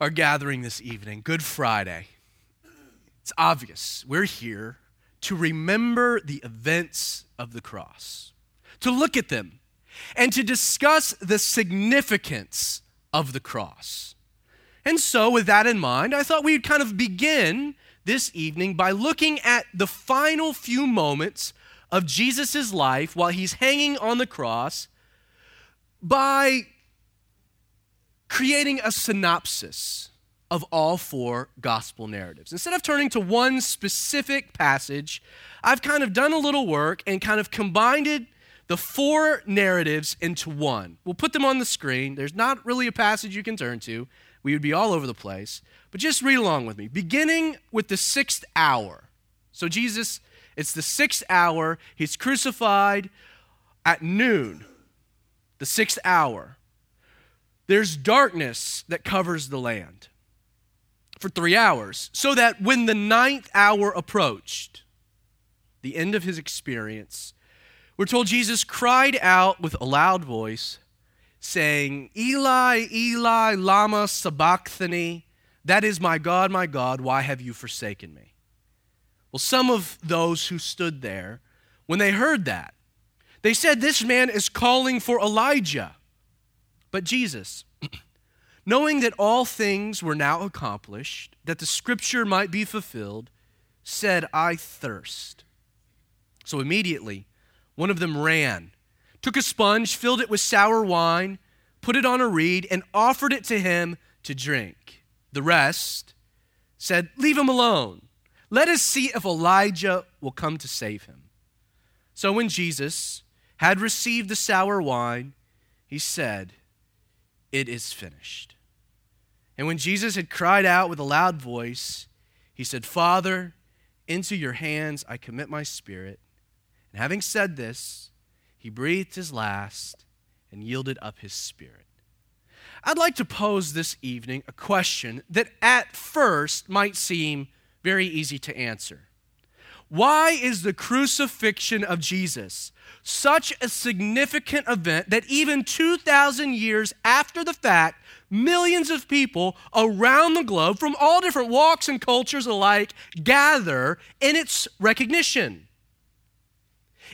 our gathering this evening, Good Friday, it's obvious we're here to remember the events of the cross, to look at them, and to discuss the significance of the cross. And so, with that in mind, I thought we'd kind of begin this evening by looking at the final few moments of Jesus' life while he's hanging on the cross by creating a synopsis of all four gospel narratives. Instead of turning to one specific passage, I've kind of done a little work and kind of combined the four narratives into one. We'll put them on the screen. There's not really a passage you can turn to, we would be all over the place. But just read along with me. Beginning with the sixth hour. So, Jesus, it's the sixth hour. He's crucified at noon, the sixth hour. There's darkness that covers the land for three hours, so that when the ninth hour approached, the end of his experience, we're told Jesus cried out with a loud voice, saying, Eli, Eli, Lama Sabachthani, that is my God, my God, why have you forsaken me? Well, some of those who stood there, when they heard that, they said, This man is calling for Elijah. But Jesus, knowing that all things were now accomplished, that the scripture might be fulfilled, said, I thirst. So immediately, one of them ran, took a sponge, filled it with sour wine, put it on a reed, and offered it to him to drink. The rest said, Leave him alone. Let us see if Elijah will come to save him. So when Jesus had received the sour wine, he said, it is finished. And when Jesus had cried out with a loud voice, he said, Father, into your hands I commit my spirit. And having said this, he breathed his last and yielded up his spirit. I'd like to pose this evening a question that at first might seem very easy to answer. Why is the crucifixion of Jesus such a significant event that even 2,000 years after the fact, millions of people around the globe from all different walks and cultures alike gather in its recognition?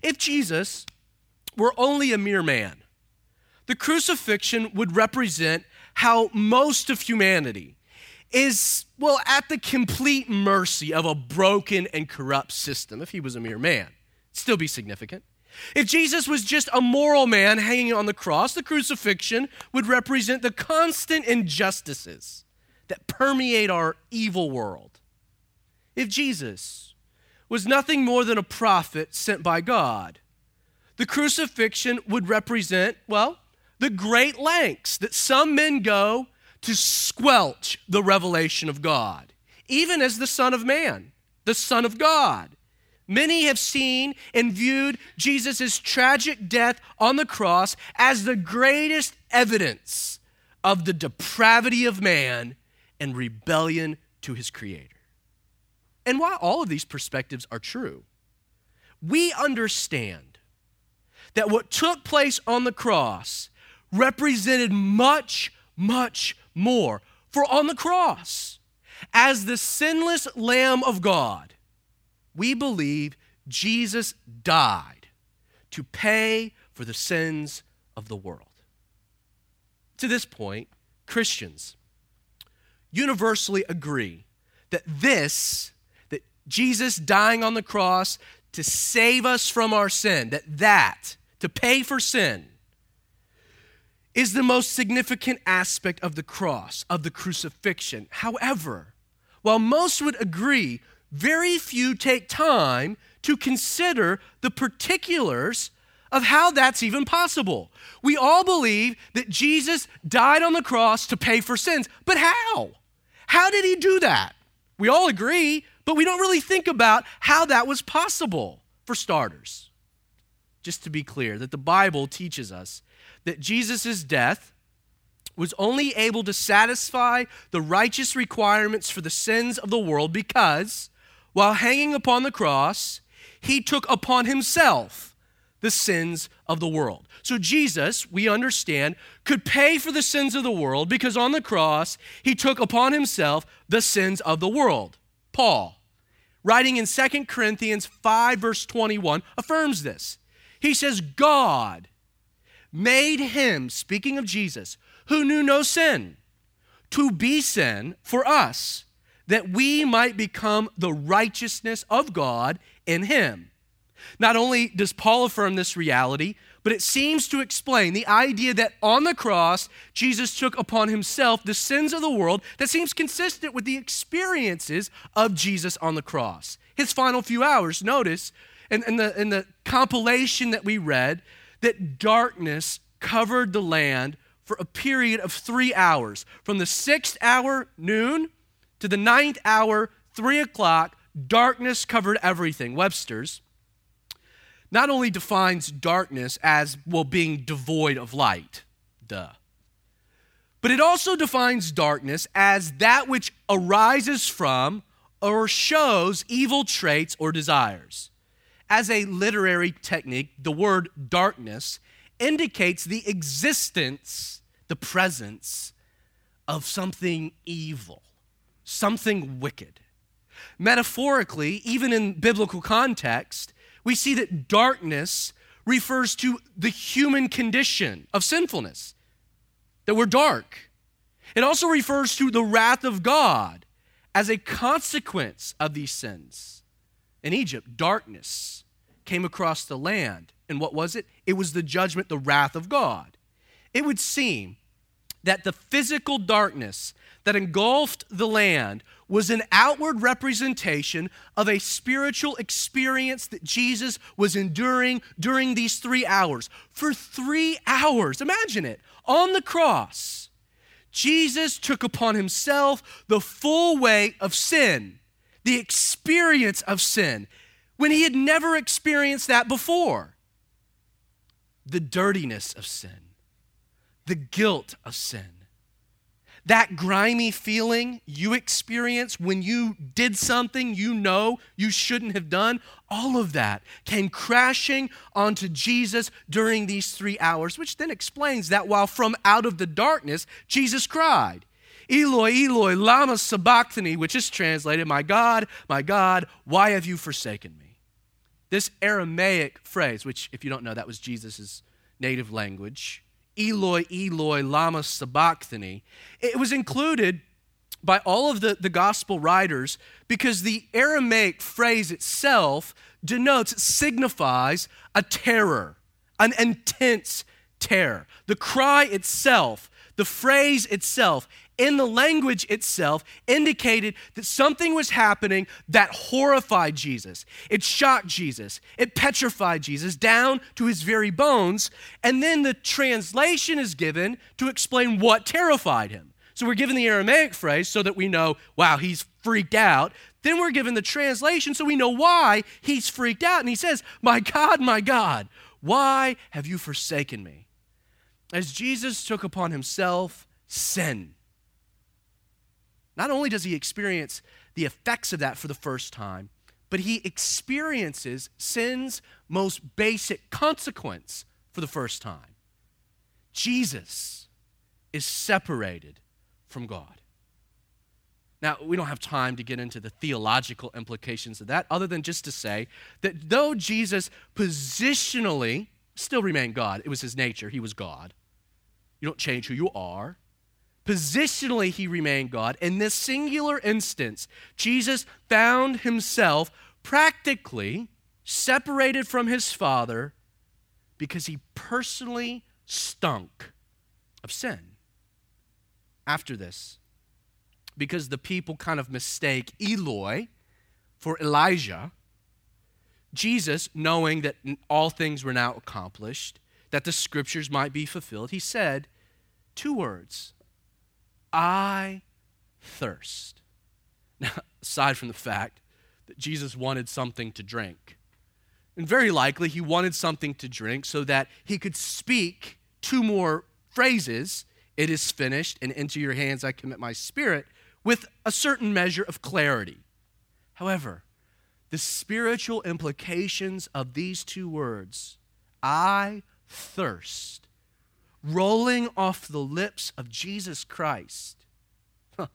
If Jesus were only a mere man, the crucifixion would represent how most of humanity is, well, at the complete mercy of a broken and corrupt system. If he was a mere man, still be significant. If Jesus was just a moral man hanging on the cross, the crucifixion would represent the constant injustices that permeate our evil world. If Jesus was nothing more than a prophet sent by God, the crucifixion would represent, well, the great lengths that some men go to squelch the revelation of God, even as the Son of Man, the Son of God. Many have seen and viewed Jesus' tragic death on the cross as the greatest evidence of the depravity of man and rebellion to his Creator. And while all of these perspectives are true, we understand that what took place on the cross represented much, much more. For on the cross, as the sinless Lamb of God, we believe Jesus died to pay for the sins of the world. To this point, Christians universally agree that this, that Jesus dying on the cross to save us from our sin, that that, to pay for sin, is the most significant aspect of the cross, of the crucifixion. However, while most would agree very few take time to consider the particulars of how that's even possible. We all believe that Jesus died on the cross to pay for sins, but how? How did he do that? We all agree, but we don't really think about how that was possible, for starters. Just to be clear, that the Bible teaches us that Jesus' death was only able to satisfy the righteous requirements for the sins of the world because while hanging upon the cross, he took upon himself the sins of the world. So Jesus, we understand, could pay for the sins of the world because on the cross, he took upon himself the sins of the world. Paul, writing in 2 Corinthians 5, verse 21, affirms this. He says, God made him, speaking of Jesus, who knew no sin, to be sin for us, that we might become the righteousness of God in him. Not only does Paul affirm this reality, but it seems to explain the idea that on the cross, Jesus took upon himself the sins of the world that seems consistent with the experiences of Jesus on the cross. His final few hours, notice in, in, the, in the compilation that we read, that darkness covered the land for a period of three hours. From the sixth hour, noon, to the ninth hour, three o'clock, darkness covered everything. Webster's not only defines darkness as, well, being devoid of light, duh, but it also defines darkness as that which arises from or shows evil traits or desires. As a literary technique, the word darkness indicates the existence, the presence of something evil, something wicked. Metaphorically, even in biblical context, we see that darkness refers to the human condition of sinfulness, that we're dark. It also refers to the wrath of God as a consequence of these sins. In Egypt, darkness came across the land. And what was it? It was the judgment, the wrath of God. It would seem that the physical darkness that engulfed the land was an outward representation of a spiritual experience that Jesus was enduring during these three hours. For three hours, imagine it, on the cross, Jesus took upon himself the full weight of sin, the experience of sin, when he had never experienced that before. The dirtiness of sin, the guilt of sin that grimy feeling you experience when you did something you know you shouldn't have done, all of that came crashing onto Jesus during these three hours, which then explains that while from out of the darkness, Jesus cried. Eloi, Eloi, lama sabachthani, which is translated, My God, my God, why have you forsaken me? This Aramaic phrase, which, if you don't know, that was Jesus' native language, Eloi, Eloi, lama sabachthani. It was included by all of the, the gospel writers because the Aramaic phrase itself denotes, signifies a terror, an intense terror. The cry itself, the phrase itself, in the language itself indicated that something was happening that horrified Jesus. It shocked Jesus. It petrified Jesus down to his very bones. And then the translation is given to explain what terrified him. So we're given the Aramaic phrase so that we know, wow, he's freaked out. Then we're given the translation so we know why he's freaked out. And he says, My God, my God, why have you forsaken me? As Jesus took upon himself sin not only does he experience the effects of that for the first time, but he experiences sin's most basic consequence for the first time. Jesus is separated from God. Now, we don't have time to get into the theological implications of that, other than just to say that though Jesus positionally still remained God, it was his nature, he was God. You don't change who you are. Positionally, he remained God. In this singular instance, Jesus found himself practically separated from his Father because he personally stunk of sin. After this, because the people kind of mistake Eloi for Elijah, Jesus, knowing that all things were now accomplished, that the scriptures might be fulfilled, he said two words I thirst. Now, aside from the fact that Jesus wanted something to drink, and very likely he wanted something to drink so that he could speak two more phrases it is finished, and into your hands I commit my spirit, with a certain measure of clarity. However, the spiritual implications of these two words, I thirst, rolling off the lips of Jesus Christ, huh,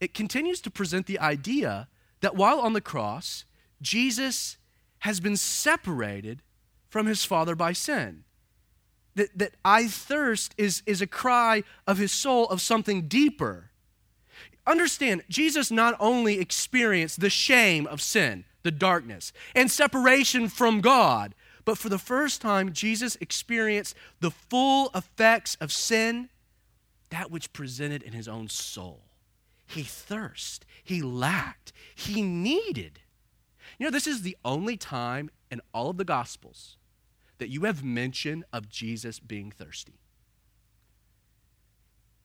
it continues to present the idea that while on the cross, Jesus has been separated from his Father by sin. That, that I thirst is, is a cry of his soul of something deeper. Understand, Jesus not only experienced the shame of sin, the darkness, and separation from God, but for the first time, Jesus experienced the full effects of sin, that which presented in his own soul. He thirsted, he lacked, he needed. You know, this is the only time in all of the Gospels that you have mention of Jesus being thirsty.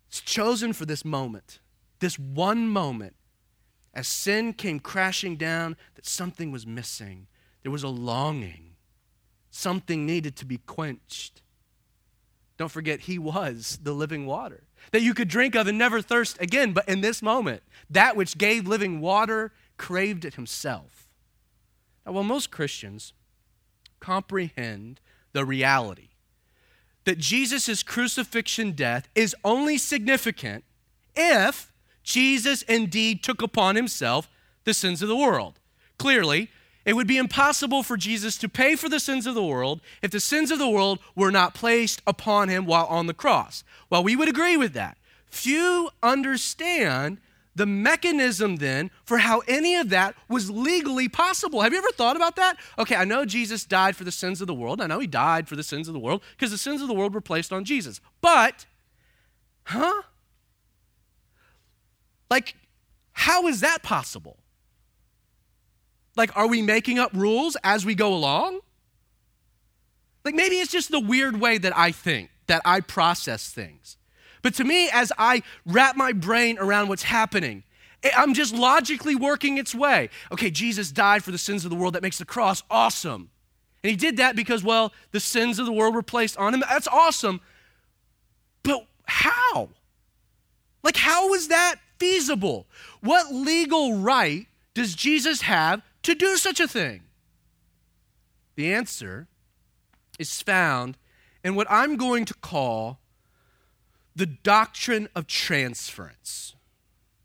It's chosen for this moment, this one moment, as sin came crashing down, that something was missing. There was a longing, something needed to be quenched. Don't forget, He was the living water that you could drink of and never thirst again. But in this moment, that which gave living water craved it Himself. Now, while most Christians comprehend the reality that Jesus' crucifixion death is only significant if Jesus indeed took upon himself the sins of the world. Clearly, it would be impossible for Jesus to pay for the sins of the world if the sins of the world were not placed upon him while on the cross. Well, we would agree with that. Few understand the mechanism then for how any of that was legally possible. Have you ever thought about that? Okay, I know Jesus died for the sins of the world. I know he died for the sins of the world because the sins of the world were placed on Jesus. But, huh? Like, how is that possible? Like, are we making up rules as we go along? Like, maybe it's just the weird way that I think, that I process things. But to me, as I wrap my brain around what's happening, eh, I'm just logically working its way. Okay, Jesus died for the sins of the world. That makes the cross awesome. And he did that because, well, the sins of the world were placed on him. That's awesome. But how? Like, how is that feasible? What legal right does Jesus have to do such a thing? The answer is found in what I'm going to call the doctrine of transference.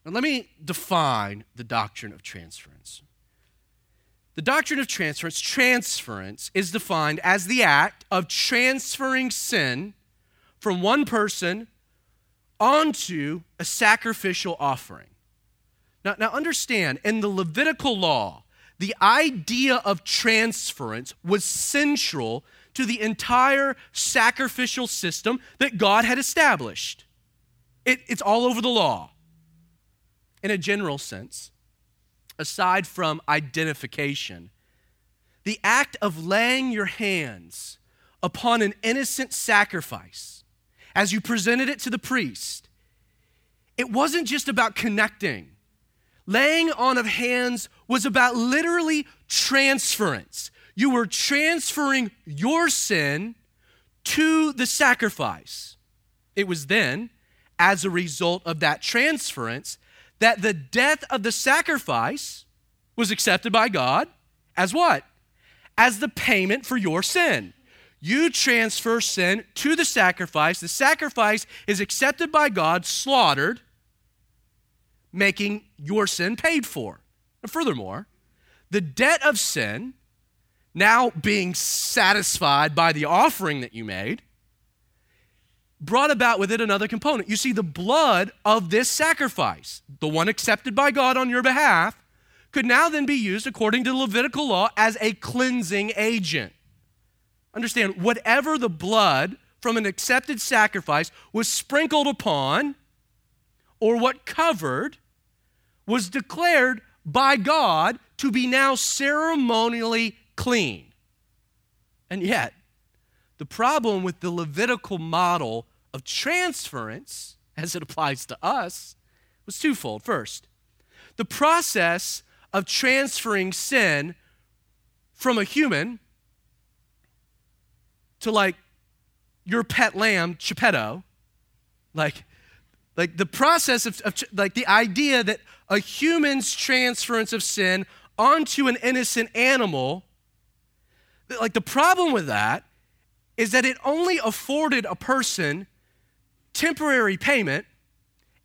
Now, let me define the doctrine of transference. The doctrine of transference, transference, is defined as the act of transferring sin from one person onto a sacrificial offering. Now, now understand, in the Levitical law, the idea of transference was central to the entire sacrificial system that God had established. It, it's all over the law. In a general sense, aside from identification, the act of laying your hands upon an innocent sacrifice as you presented it to the priest, it wasn't just about connecting. Laying on of hands was about literally transference. You were transferring your sin to the sacrifice. It was then, as a result of that transference, that the death of the sacrifice was accepted by God as what? As the payment for your sin. You transfer sin to the sacrifice. The sacrifice is accepted by God, slaughtered, making your sin paid for. Furthermore, the debt of sin now being satisfied by the offering that you made, brought about with it another component. You see, the blood of this sacrifice, the one accepted by God on your behalf, could now then be used according to Levitical law as a cleansing agent. Understand, whatever the blood from an accepted sacrifice was sprinkled upon, or what covered, was declared by God to be now ceremonially clean. And yet, the problem with the Levitical model of transference, as it applies to us, was twofold. First, the process of transferring sin from a human to like your pet lamb, Geppetto, like, like the process of, of like the idea that a human's transference of sin onto an innocent animal like the problem with that is that it only afforded a person temporary payment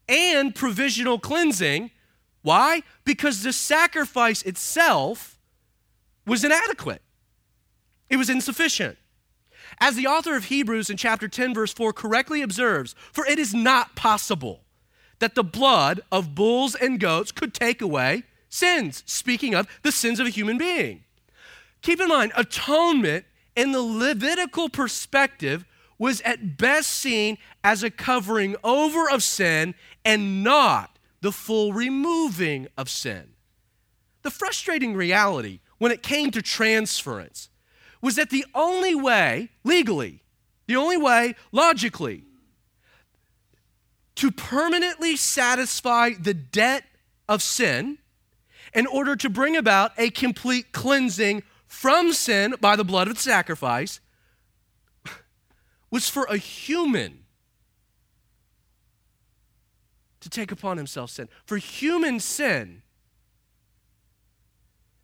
and provisional cleansing. Why? Because the sacrifice itself was inadequate, it was insufficient. As the author of Hebrews in chapter 10, verse 4 correctly observes, for it is not possible that the blood of bulls and goats could take away sins, speaking of the sins of a human being. Keep in mind, atonement in the Levitical perspective was at best seen as a covering over of sin and not the full removing of sin. The frustrating reality when it came to transference was that the only way, legally, the only way, logically, to permanently satisfy the debt of sin in order to bring about a complete cleansing from sin by the blood of the sacrifice was for a human to take upon himself sin. For human sin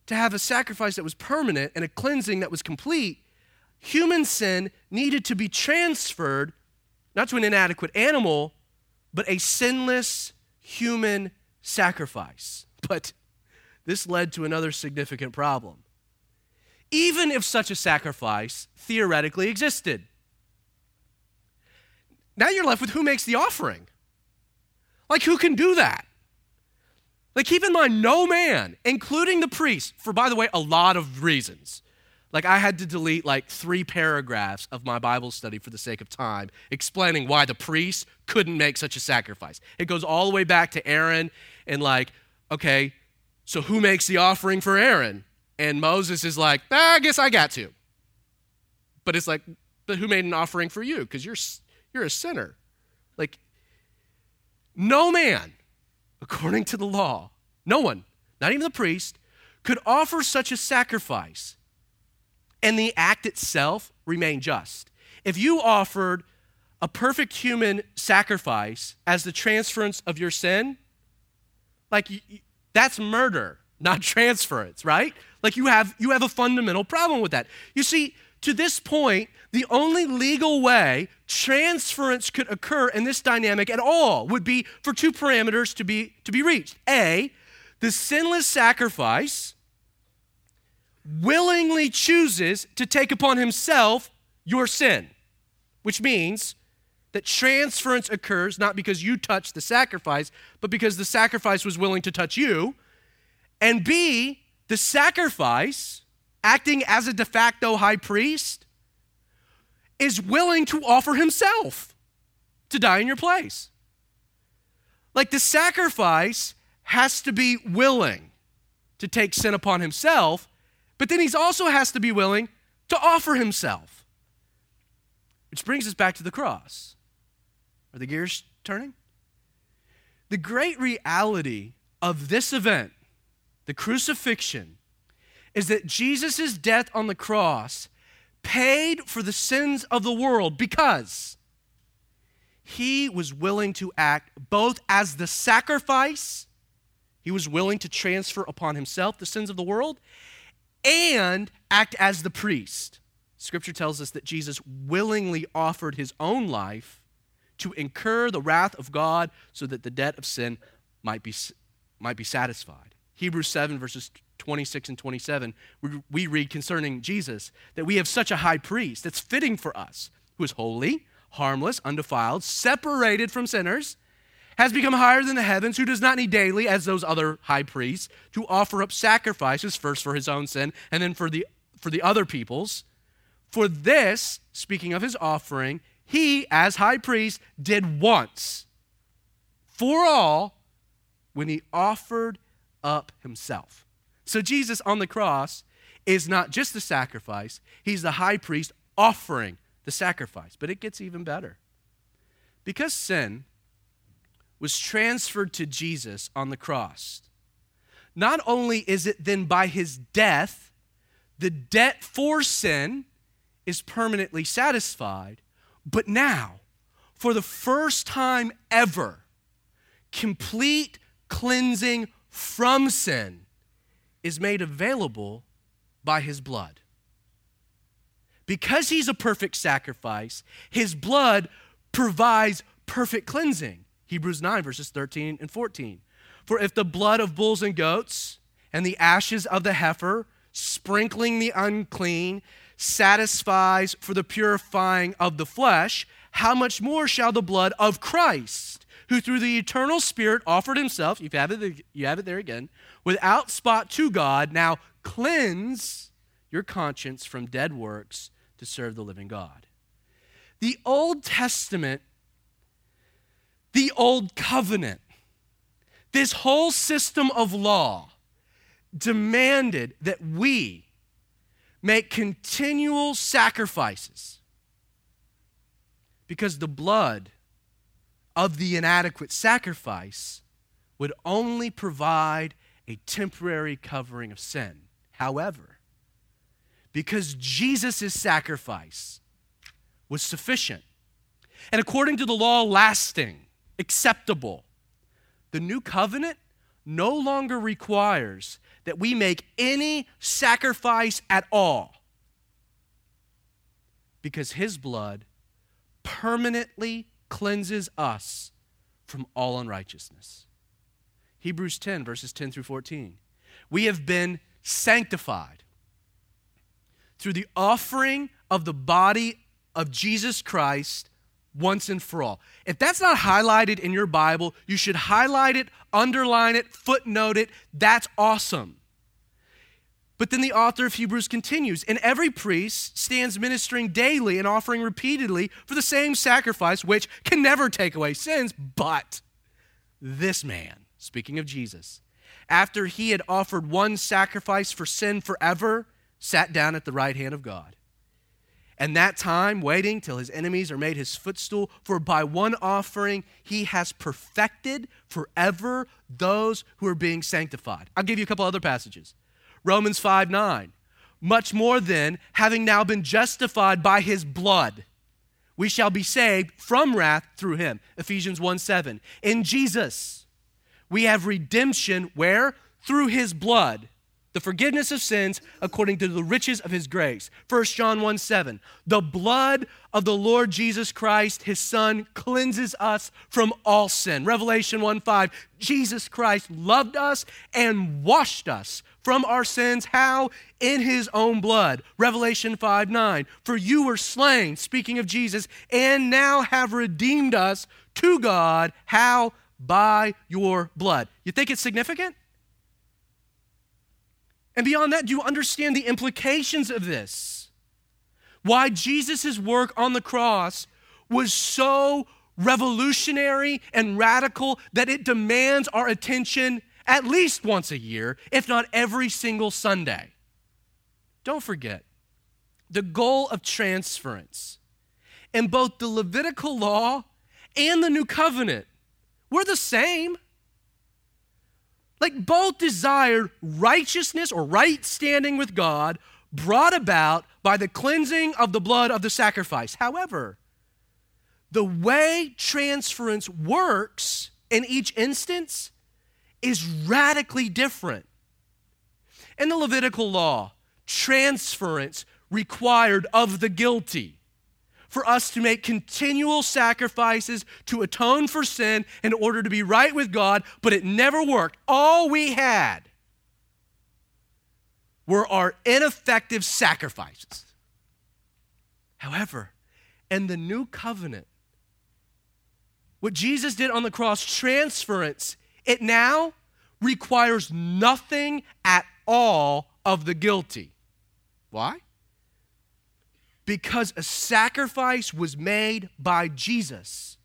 to have a sacrifice that was permanent and a cleansing that was complete, human sin needed to be transferred not to an inadequate animal, but a sinless human sacrifice. But this led to another significant problem. Even if such a sacrifice theoretically existed, now you're left with who makes the offering? Like, who can do that? Like, keep in mind, no man, including the priest, for by the way, a lot of reasons. Like, I had to delete like three paragraphs of my Bible study for the sake of time, explaining why the priest couldn't make such a sacrifice. It goes all the way back to Aaron and, like, okay, so who makes the offering for Aaron? And Moses is like, ah, I guess I got to. But it's like, but who made an offering for you? Because you're, you're a sinner. Like, no man according to the law, no one, not even the priest, could offer such a sacrifice and the act itself remain just. If you offered a perfect human sacrifice as the transference of your sin, like that's murder, not transference, right? Like you have you have a fundamental problem with that. You see, to this point, the only legal way transference could occur in this dynamic at all would be for two parameters to be, to be reached. A, the sinless sacrifice willingly chooses to take upon himself your sin, which means that transference occurs not because you touched the sacrifice, but because the sacrifice was willing to touch you. And B, the sacrifice, acting as a de facto high priest, is willing to offer himself to die in your place. Like the sacrifice has to be willing to take sin upon himself, but then he also has to be willing to offer himself. Which brings us back to the cross. Are the gears turning? The great reality of this event, the crucifixion, is that Jesus' death on the cross paid for the sins of the world because he was willing to act both as the sacrifice, he was willing to transfer upon himself the sins of the world, and act as the priest. Scripture tells us that Jesus willingly offered his own life to incur the wrath of God so that the debt of sin might be, might be satisfied. Hebrews 7, verses 26 and 27, we, we read concerning Jesus that we have such a high priest that's fitting for us, who is holy, harmless, undefiled, separated from sinners, has become higher than the heavens, who does not need daily, as those other high priests, to offer up sacrifices, first for his own sin and then for the, for the other people's. For this, speaking of his offering, he, as high priest, did once for all when he offered up himself. So Jesus on the cross is not just the sacrifice, he's the high priest offering the sacrifice. But it gets even better. Because sin was transferred to Jesus on the cross, not only is it then by his death, the debt for sin is permanently satisfied, but now, for the first time ever, complete cleansing from sin is made available by his blood. because he's a perfect sacrifice, his blood provides perfect cleansing. Hebrews 9, verses 13 and 14. For if the blood of bulls and goats and the ashes of the heifer, sprinkling the unclean, satisfies for the purifying of the flesh, how much more shall the blood of Christ, who through the eternal Spirit offered himself, you have it, you have it there again, without spot to God, now cleanse your conscience from dead works to serve the living God. The Old Testament, the Old Covenant, this whole system of law demanded that we make continual sacrifices because the blood of the inadequate sacrifice would only provide a temporary covering of sin. However, because Jesus' sacrifice was sufficient, and according to the law, lasting, acceptable, the new covenant no longer requires that we make any sacrifice at all because his blood permanently cleanses us from all unrighteousness. Hebrews 10, verses 10 through 14. We have been sanctified through the offering of the body of Jesus Christ once and for all. If that's not highlighted in your Bible, you should highlight it, underline it, footnote it. That's awesome. But then the author of Hebrews continues And every priest stands ministering daily and offering repeatedly for the same sacrifice, which can never take away sins. But this man, speaking of Jesus, after he had offered one sacrifice for sin forever, sat down at the right hand of God and that time waiting till his enemies are made his footstool. For by one offering he has perfected forever those who are being sanctified. I'll give you a couple other passages. Romans 5 9. Much more then, having now been justified by his blood, we shall be saved from wrath through him. Ephesians 1 7. In Jesus, we have redemption where? Through his bload the forgiveness of sins according to the riches of his grace. 1 John 1 7. The blood of the Lord Jesus Christ, his son, cleanses us from all sin. Revelation 1 5. Jesus Christ loved us and washed us from our sins. How? In his own blood. Revelation 5 9. For you were slain, speaking of Jesus, and now have redeemed us to God. How? By your blood. You think it's significant? And beyond that, do you understand the implications of this? Why Jesus' work on the cross was so revolutionary and radical that it demands our attention at least once a year, if not every single Sunday. Don't forget, the goal of transference in both the Levitical law and the new covenant were the same. Like both desired righteousness or right standing with God brought about by the cleansing of the blood of the sacrifice. However, the way transference works in each instance is radically different. In the Levitical law, transference required of the guilty for us to make continual sacrifices to atone for sin in order to be right with God, but it never worked. All we had were our ineffective sacrifices. However, in the new covenant, what Jesus did on the cross, transference, it now requires nothing at all of the guilty. Why? Because a sacrifice was made by Jesus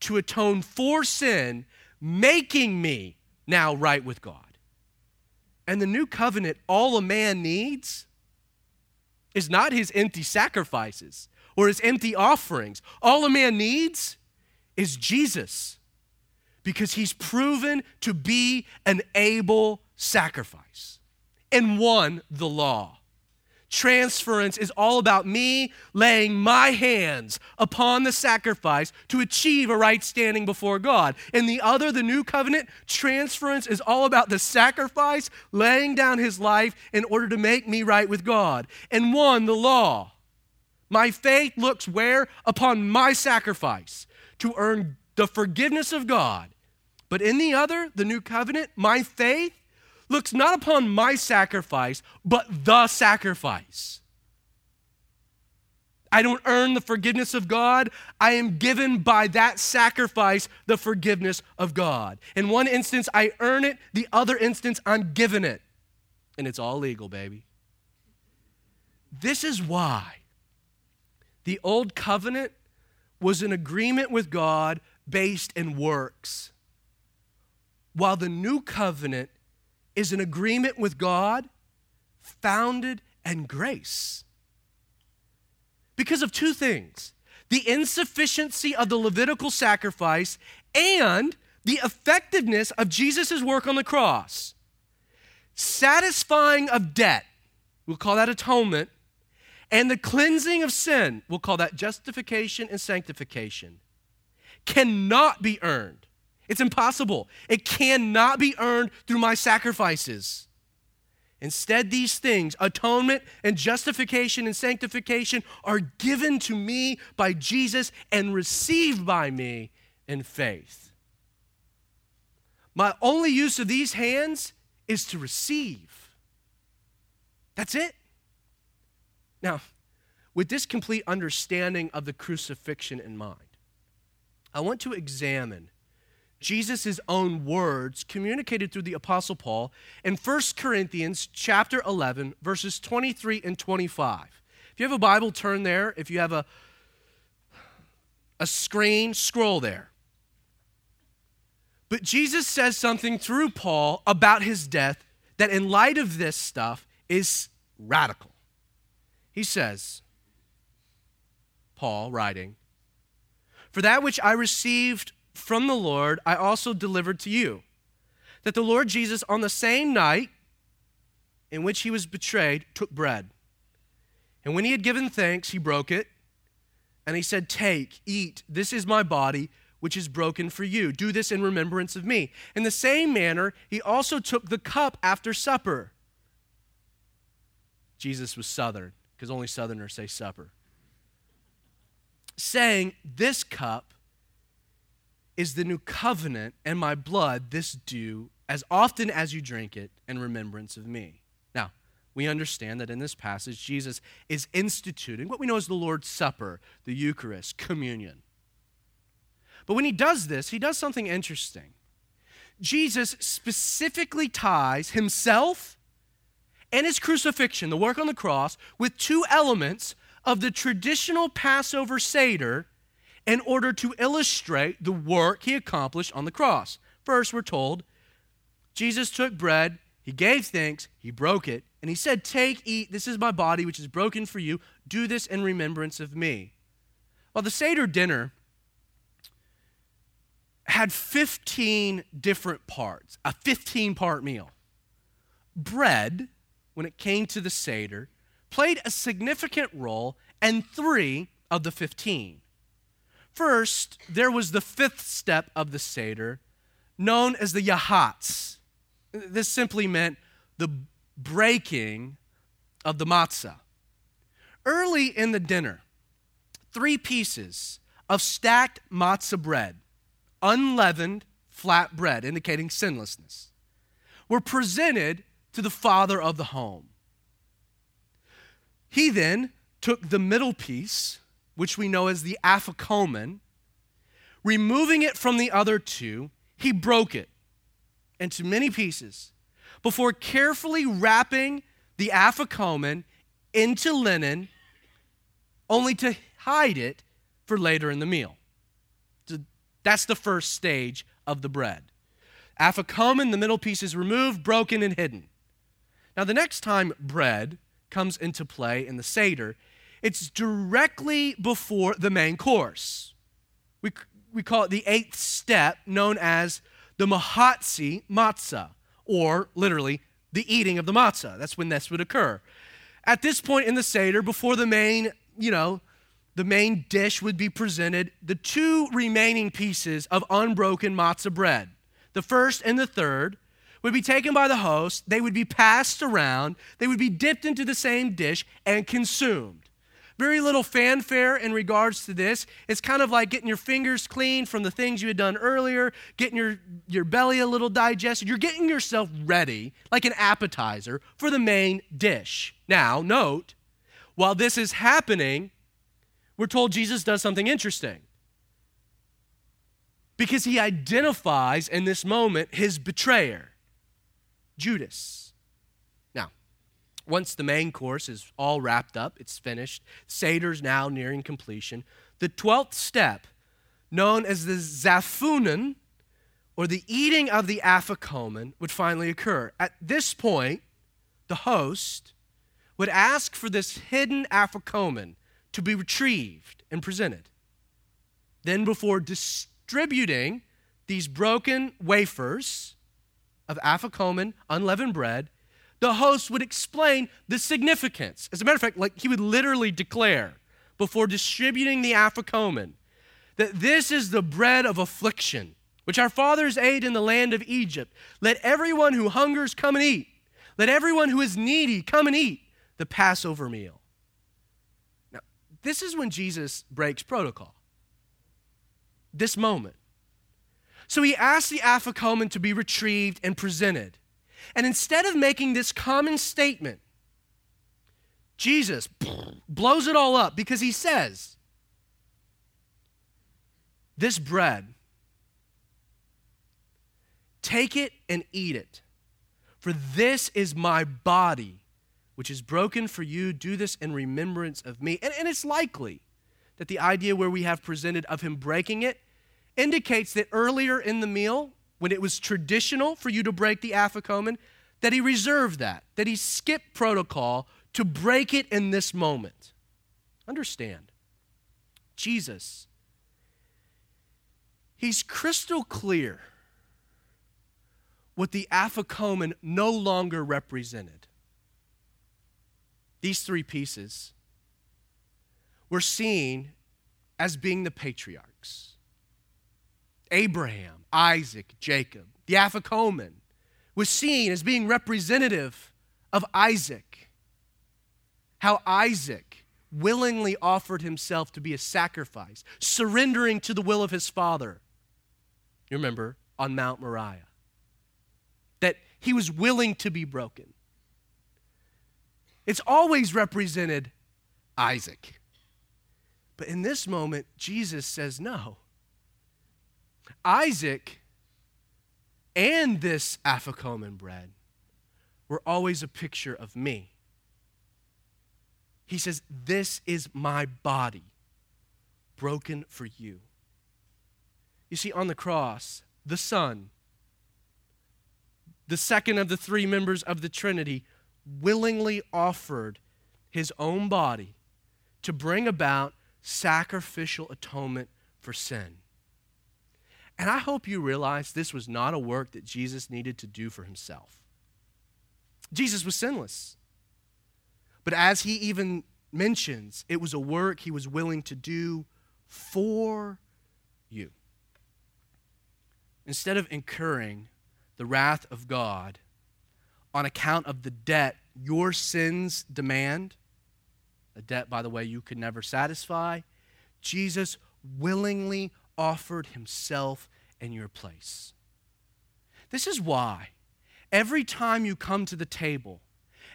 to atone for sin, making me now right with God. And the new covenant, all a man needs is not his empty sacrifices or his empty offerings. All a man needs is Jesus because he's proven to be an able sacrifice and won the law transference is all about me laying my hands upon the sacrifice to achieve a right standing before God. In the other, the new covenant, transference is all about the sacrifice, laying down his life in order to make me right with God. And one, the law, My faith looks where? Upon my sacrifice to earn the forgiveness of God. But in the other, the new covenant, my faith looks not upon my sacrifice, but the sacrifice. I don't earn the forgiveness of God. I am given by that sacrifice the forgiveness of God. In one instance, I earn it, the other instance, I'm given it. And it's all legal, baby. This is why the old covenant was an agreement with God based in works, while the new covenant is an agreement with God founded in grace. Because of two things the insufficiency of the Levitical sacrifice and the effectiveness of Jesus' work on the cross. Satisfying of debt, we'll call that atonement, and the cleansing of sin, we'll call that justification and sanctification, cannot be earned. It's impossible. It cannot be earned through my sacrifices. Instead, these things, atonement and justification and sanctification, are given to me by Jesus and received by me in faith. My only use of these hands is to receive. That's it. Now, with this complete understanding of the crucifixion in mind, I want to examine Jesus' own words communicated through the apostle Paul in 1 Corinthians chapter 11 verses 23 and 25. If you have a Bible turn there, if you have a a screen, scroll there. But Jesus says something through Paul about his death that in light of this stuff is radical. He says, Paul writing, For that which I received from the Lord, I also delivered to you. That the Lord Jesus, on the same night in which he was betrayed, took bread. And when he had given thanks, he broke it. And he said, Take, eat, this is my body, which is broken for you. Do this in remembrance of me. In the same manner, he also took the cup after supper. Jesus was Southern because only Southerners say supper. Saying, This cup is the new covenant and my blood, this do as often as you drink it in remembrance of me. Now, we understand that in this passage, Jesus is instituting what we know as the Lord's Supper, the Eucharist, communion. But when he does this, he does something interesting. Jesus specifically ties himself and his crucifixion, the work on the cross, with two elements of the traditional Passover Seder in order to illustrate the work he accomplished on the cross. First, we're told Jesus took bread, he gave thanks, he broke it, and he said, Take, eat, this is my body, which is broken for you. Do this in remembrance of me. Well, the Seder dinner had 15 different parts, a 15 part meal. Bread, when it came to the Seder, played a significant role in three of the 15. First, there was the fifth step of the Seder, known as the Yachatz. This simply meant the breaking of the matzah. Early in the dinner, three pieces of stacked matzah bread, unleavened flat bread, indicating sinlessness, were presented to the father of the home. He then took the middle piece, which we know as the afikomen, removing it from the other two, he broke it into many pieces before carefully wrapping the afikomen into linen, only to hide it for later in the meal. That's the first stage of the bread. Afikomen, the middle piece is removed, broken, and hidden. Now, the next time bread comes into play in the Seder, it's directly before the main course. We, we call it the eighth step, known as the Mahatzi Matzah, or literally the eating of the matzah. That's when this would occur. At this point in the Seder, before the main, you know, the main dish would be presented, the two remaining pieces of unbroken matzah bread, the first and the third, would be taken by the host, they would be passed around, they would be dipped into the same dish and consumed. Very little fanfare in regards to this. It's kind of like getting your fingers clean from the things you had done earlier, getting your, your belly a little digested. You're getting yourself ready, like an appetizer, for the main dish. Now, note, while this is happening, we're told Jesus does something interesting. Because he identifies in this moment his betrayer, Judas. Once the main course is all wrapped up, it's finished, Seder's now nearing completion, the 12th step, known as the Zaphunon, or the eating of the afikomen, would finally occur. At this point, the host would ask for this hidden afikomen to be retrieved and presented. Then, before distributing these broken wafers of afikomen, unleavened bread, the host would explain the significance. As a matter of fact, like he would literally declare before distributing the afikomen that this is the bread of affliction, which our fathers ate in the land of Egypt. Let everyone who hungers come and eat. Let everyone who is needy come and eat the Passover meal. Now, this is when Jesus breaks protocol. This moment. So he asks the afikomen to be retrieved and presented. And instead of making this common statement, Jesus blows it all up because he says, This bread, take it and eat it, for this is my body, which is broken for you. Do this in remembrance of me. And, and it's likely that the idea where we have presented of him breaking it indicates that earlier in the meal, when it was traditional for you to break the afikomen, that he reserved that, that he skipped protocol to break it in this moment. Understand, Jesus, he's crystal clear what the afikomen no longer represented. These three pieces were seen as being the patriarchs. Abraham, Isaac, Jacob. The Afikomen, was seen as being representative of Isaac. How Isaac willingly offered himself to be a sacrifice, surrendering to the will of his father. You remember on Mount Moriah. That he was willing to be broken. It's always represented Isaac. But in this moment, Jesus says, no. Isaac and this Afikomen bread were always a picture of me. He says, This is my body broken for you. You see, on the cross, the Son, the second of the three members of the Trinity, willingly offered his own body to bring about sacrificial atonement for sin. And I hope you realize this was not a work that Jesus needed to do for himself. Jesus was sinless. But as he even mentions, it was a work he was willing to do for you. Instead of incurring the wrath of God on account of the debt your sins demand, a debt, by the way, you could never satisfy, Jesus willingly offered himself in your place. This is why every time you come to the table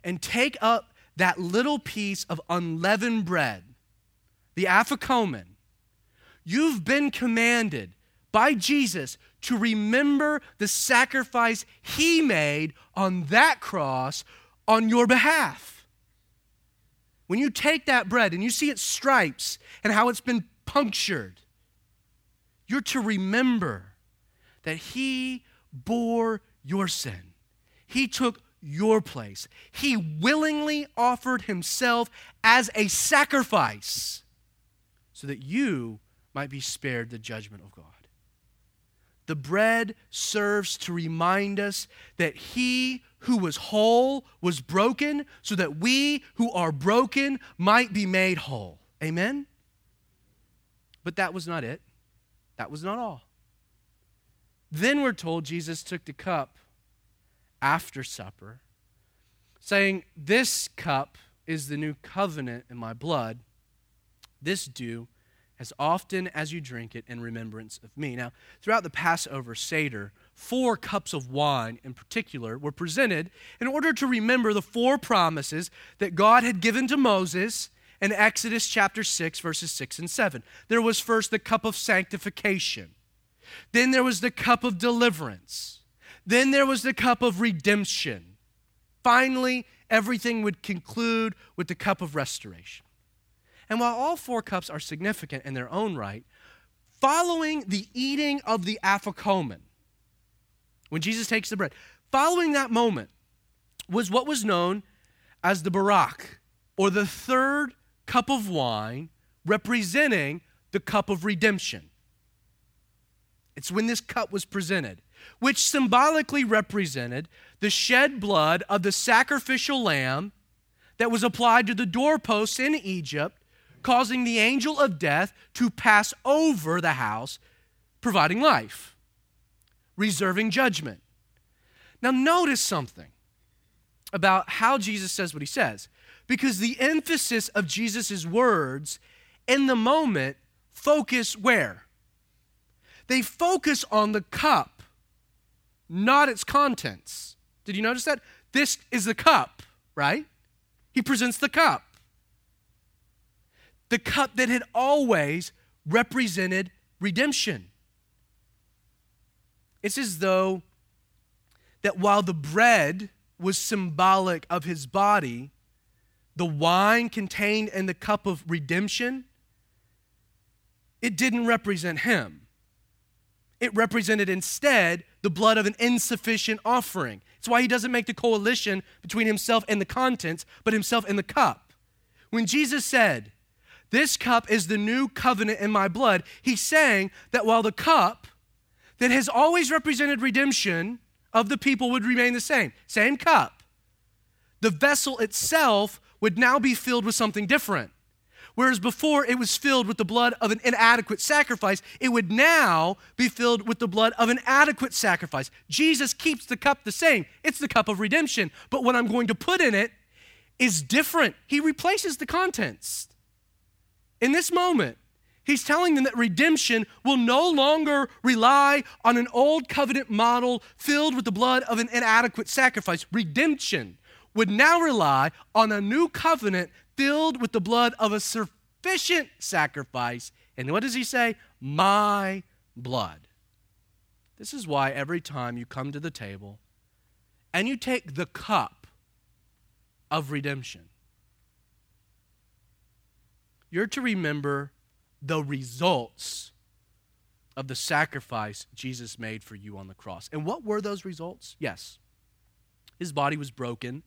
and take up that little piece of unleavened bread, the afikomen, you've been commanded by Jesus to remember the sacrifice he made on that cross on your behalf. When you take that bread and you see its stripes and how it's been punctured, you're to remember that He bore your sin. He took your place. He willingly offered Himself as a sacrifice so that you might be spared the judgment of God. The bread serves to remind us that He who was whole was broken so that we who are broken might be made whole. Amen? But that was not it. That was not all. Then we're told Jesus took the cup after supper, saying, This cup is the new covenant in my blood. This do as often as you drink it in remembrance of me. Now, throughout the Passover Seder, four cups of wine in particular were presented in order to remember the four promises that God had given to Moses in Exodus chapter 6, verses 6 and 7. There was first the cup of sanctification, then there was the cup of deliverance, then there was the cup of redemption. Finally, everything would conclude with the cup of restoration. And while all four cups are significant in their own right, following the eating of the afikomen, when Jesus takes the bread, following that moment was what was known as the barak, or the third cup of wine representing the cup of redemption. It's when this cup was presented, which symbolically represented the shed blood of the sacrificial lamb that was applied to the doorposts in Egypt causing the angel of death to pass over the house, providing life, reserving judgment. Now, notice something about how Jesus says what he says, because the emphasis of Jesus' words in the moment focus where? They focus on the cup, not its contents. Did you notice that? This is the cup, right? He presents the cup the cup that had always represented redemption. It's as though that while the bread was symbolic of his body, the wine contained in the cup of redemption, it didn't represent him. It represented instead the blood of an insufficient offering. It's why he doesn't make the coalition between himself and the contents, but himself and the cup. When Jesus said, this cup is the new covenant in my blood. He's saying that while the cup that has always represented redemption of the people would remain the same, same cup, the vessel itself would now be filled with something different. Whereas before it was filled with the blood of an inadequate sacrifice, it would now be filled with the blood of an adequate sacrifice. Jesus keeps the cup the same. It's the cup of redemption. But what I'm going to put in it is different. He replaces the contents. In this moment, he's telling them that redemption will no longer rely on an old covenant model filled with the blood of an inadequate sacrifice. Redemption would now rely on a new covenant filled with the blood of a sufficient sacrifice. And what does he say? My blood. This is why every time you come to the table and you take the cup of redemption, you're to remember the results of the sacrifice Jesus made for you on the cross. And what were those results? Yes, his body was broken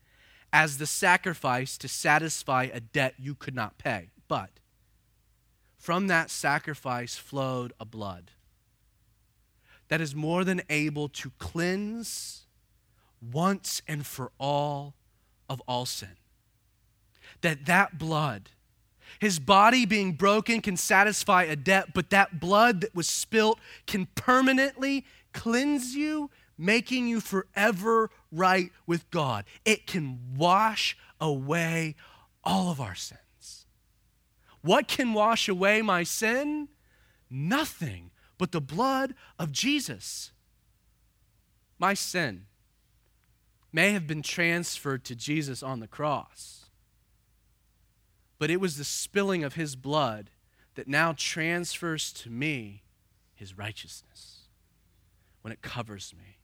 as the sacrifice to satisfy a debt you could not pay. But from that sacrifice flowed a blood that is more than able to cleanse once and for all of all sin. That that blood his body being broken can satisfy a debt, but that blood that was spilt can permanently cleanse you, making you forever right with God. It can wash away all of our sins. What can wash away my sin? Nothing but the blood of Jesus. My sin may have been transferred to Jesus on the cross but it was the spilling of his blood that now transfers to me his righteousness when it covers me.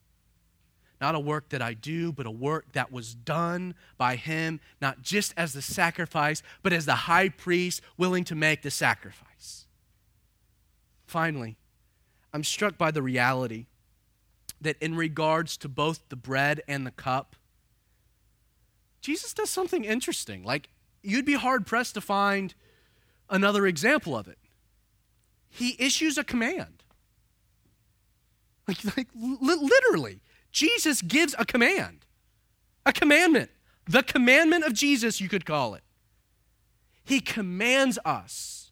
Not a work that I do, but a work that was done by him, not just as the sacrifice, but as the high priest willing to make the sacrifice. Finally, I'm struck by the reality that in regards to both the bread and the cup, Jesus does something interesting. Like, you'd be hard pressed to find another example of it. He issues a command. Like, like li- literally, Jesus gives a command, a commandment, the commandment of Jesus, you could call it. He commands us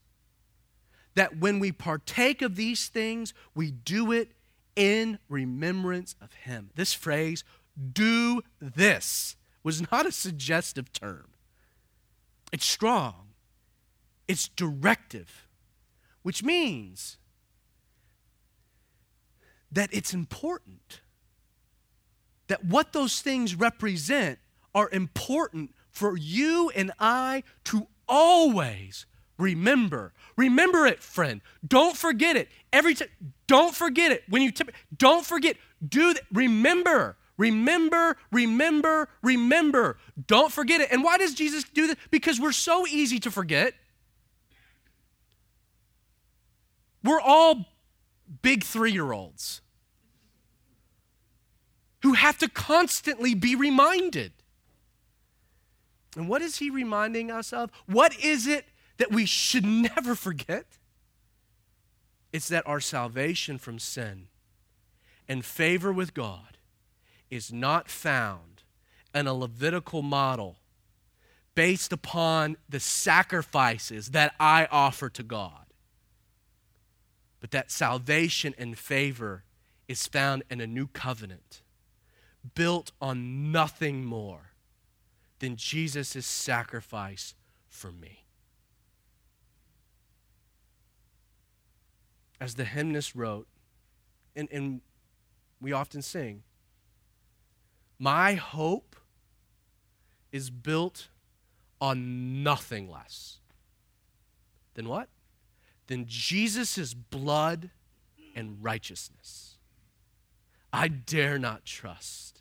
that when we partake of these things, we do it in remembrance of Him. This phrase, do this, was not a suggestive term. It's strong. it's directive, which means that it's important. That what those things represent are important for you and I to always remember. Remember it, friend. Don't forget it. Every time, don't forget it. When you tip, don't forget. Do that. Remember. Remember, remember, remember. Don't forget it. And why does Jesus do that? Because we're so easy to forget. We're all big three year olds who have to constantly be reminded. And what is he reminding us of? What is it that we should never forget? It's that our salvation from sin and favor with God is not found in a Levitical model based upon the sacrifices that I offer to God, but that salvation and favor is found in a new covenant built on nothing more than Jesus' sacrifice for me. As the hymnist wrote, and, and we often sing, My hope is built on nothing less than what? Than Jesus' blood and righteousness. I dare not trust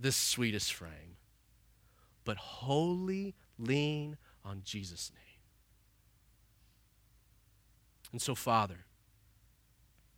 this sweetest frame, but wholly lean on Jesus' name. And so, Father,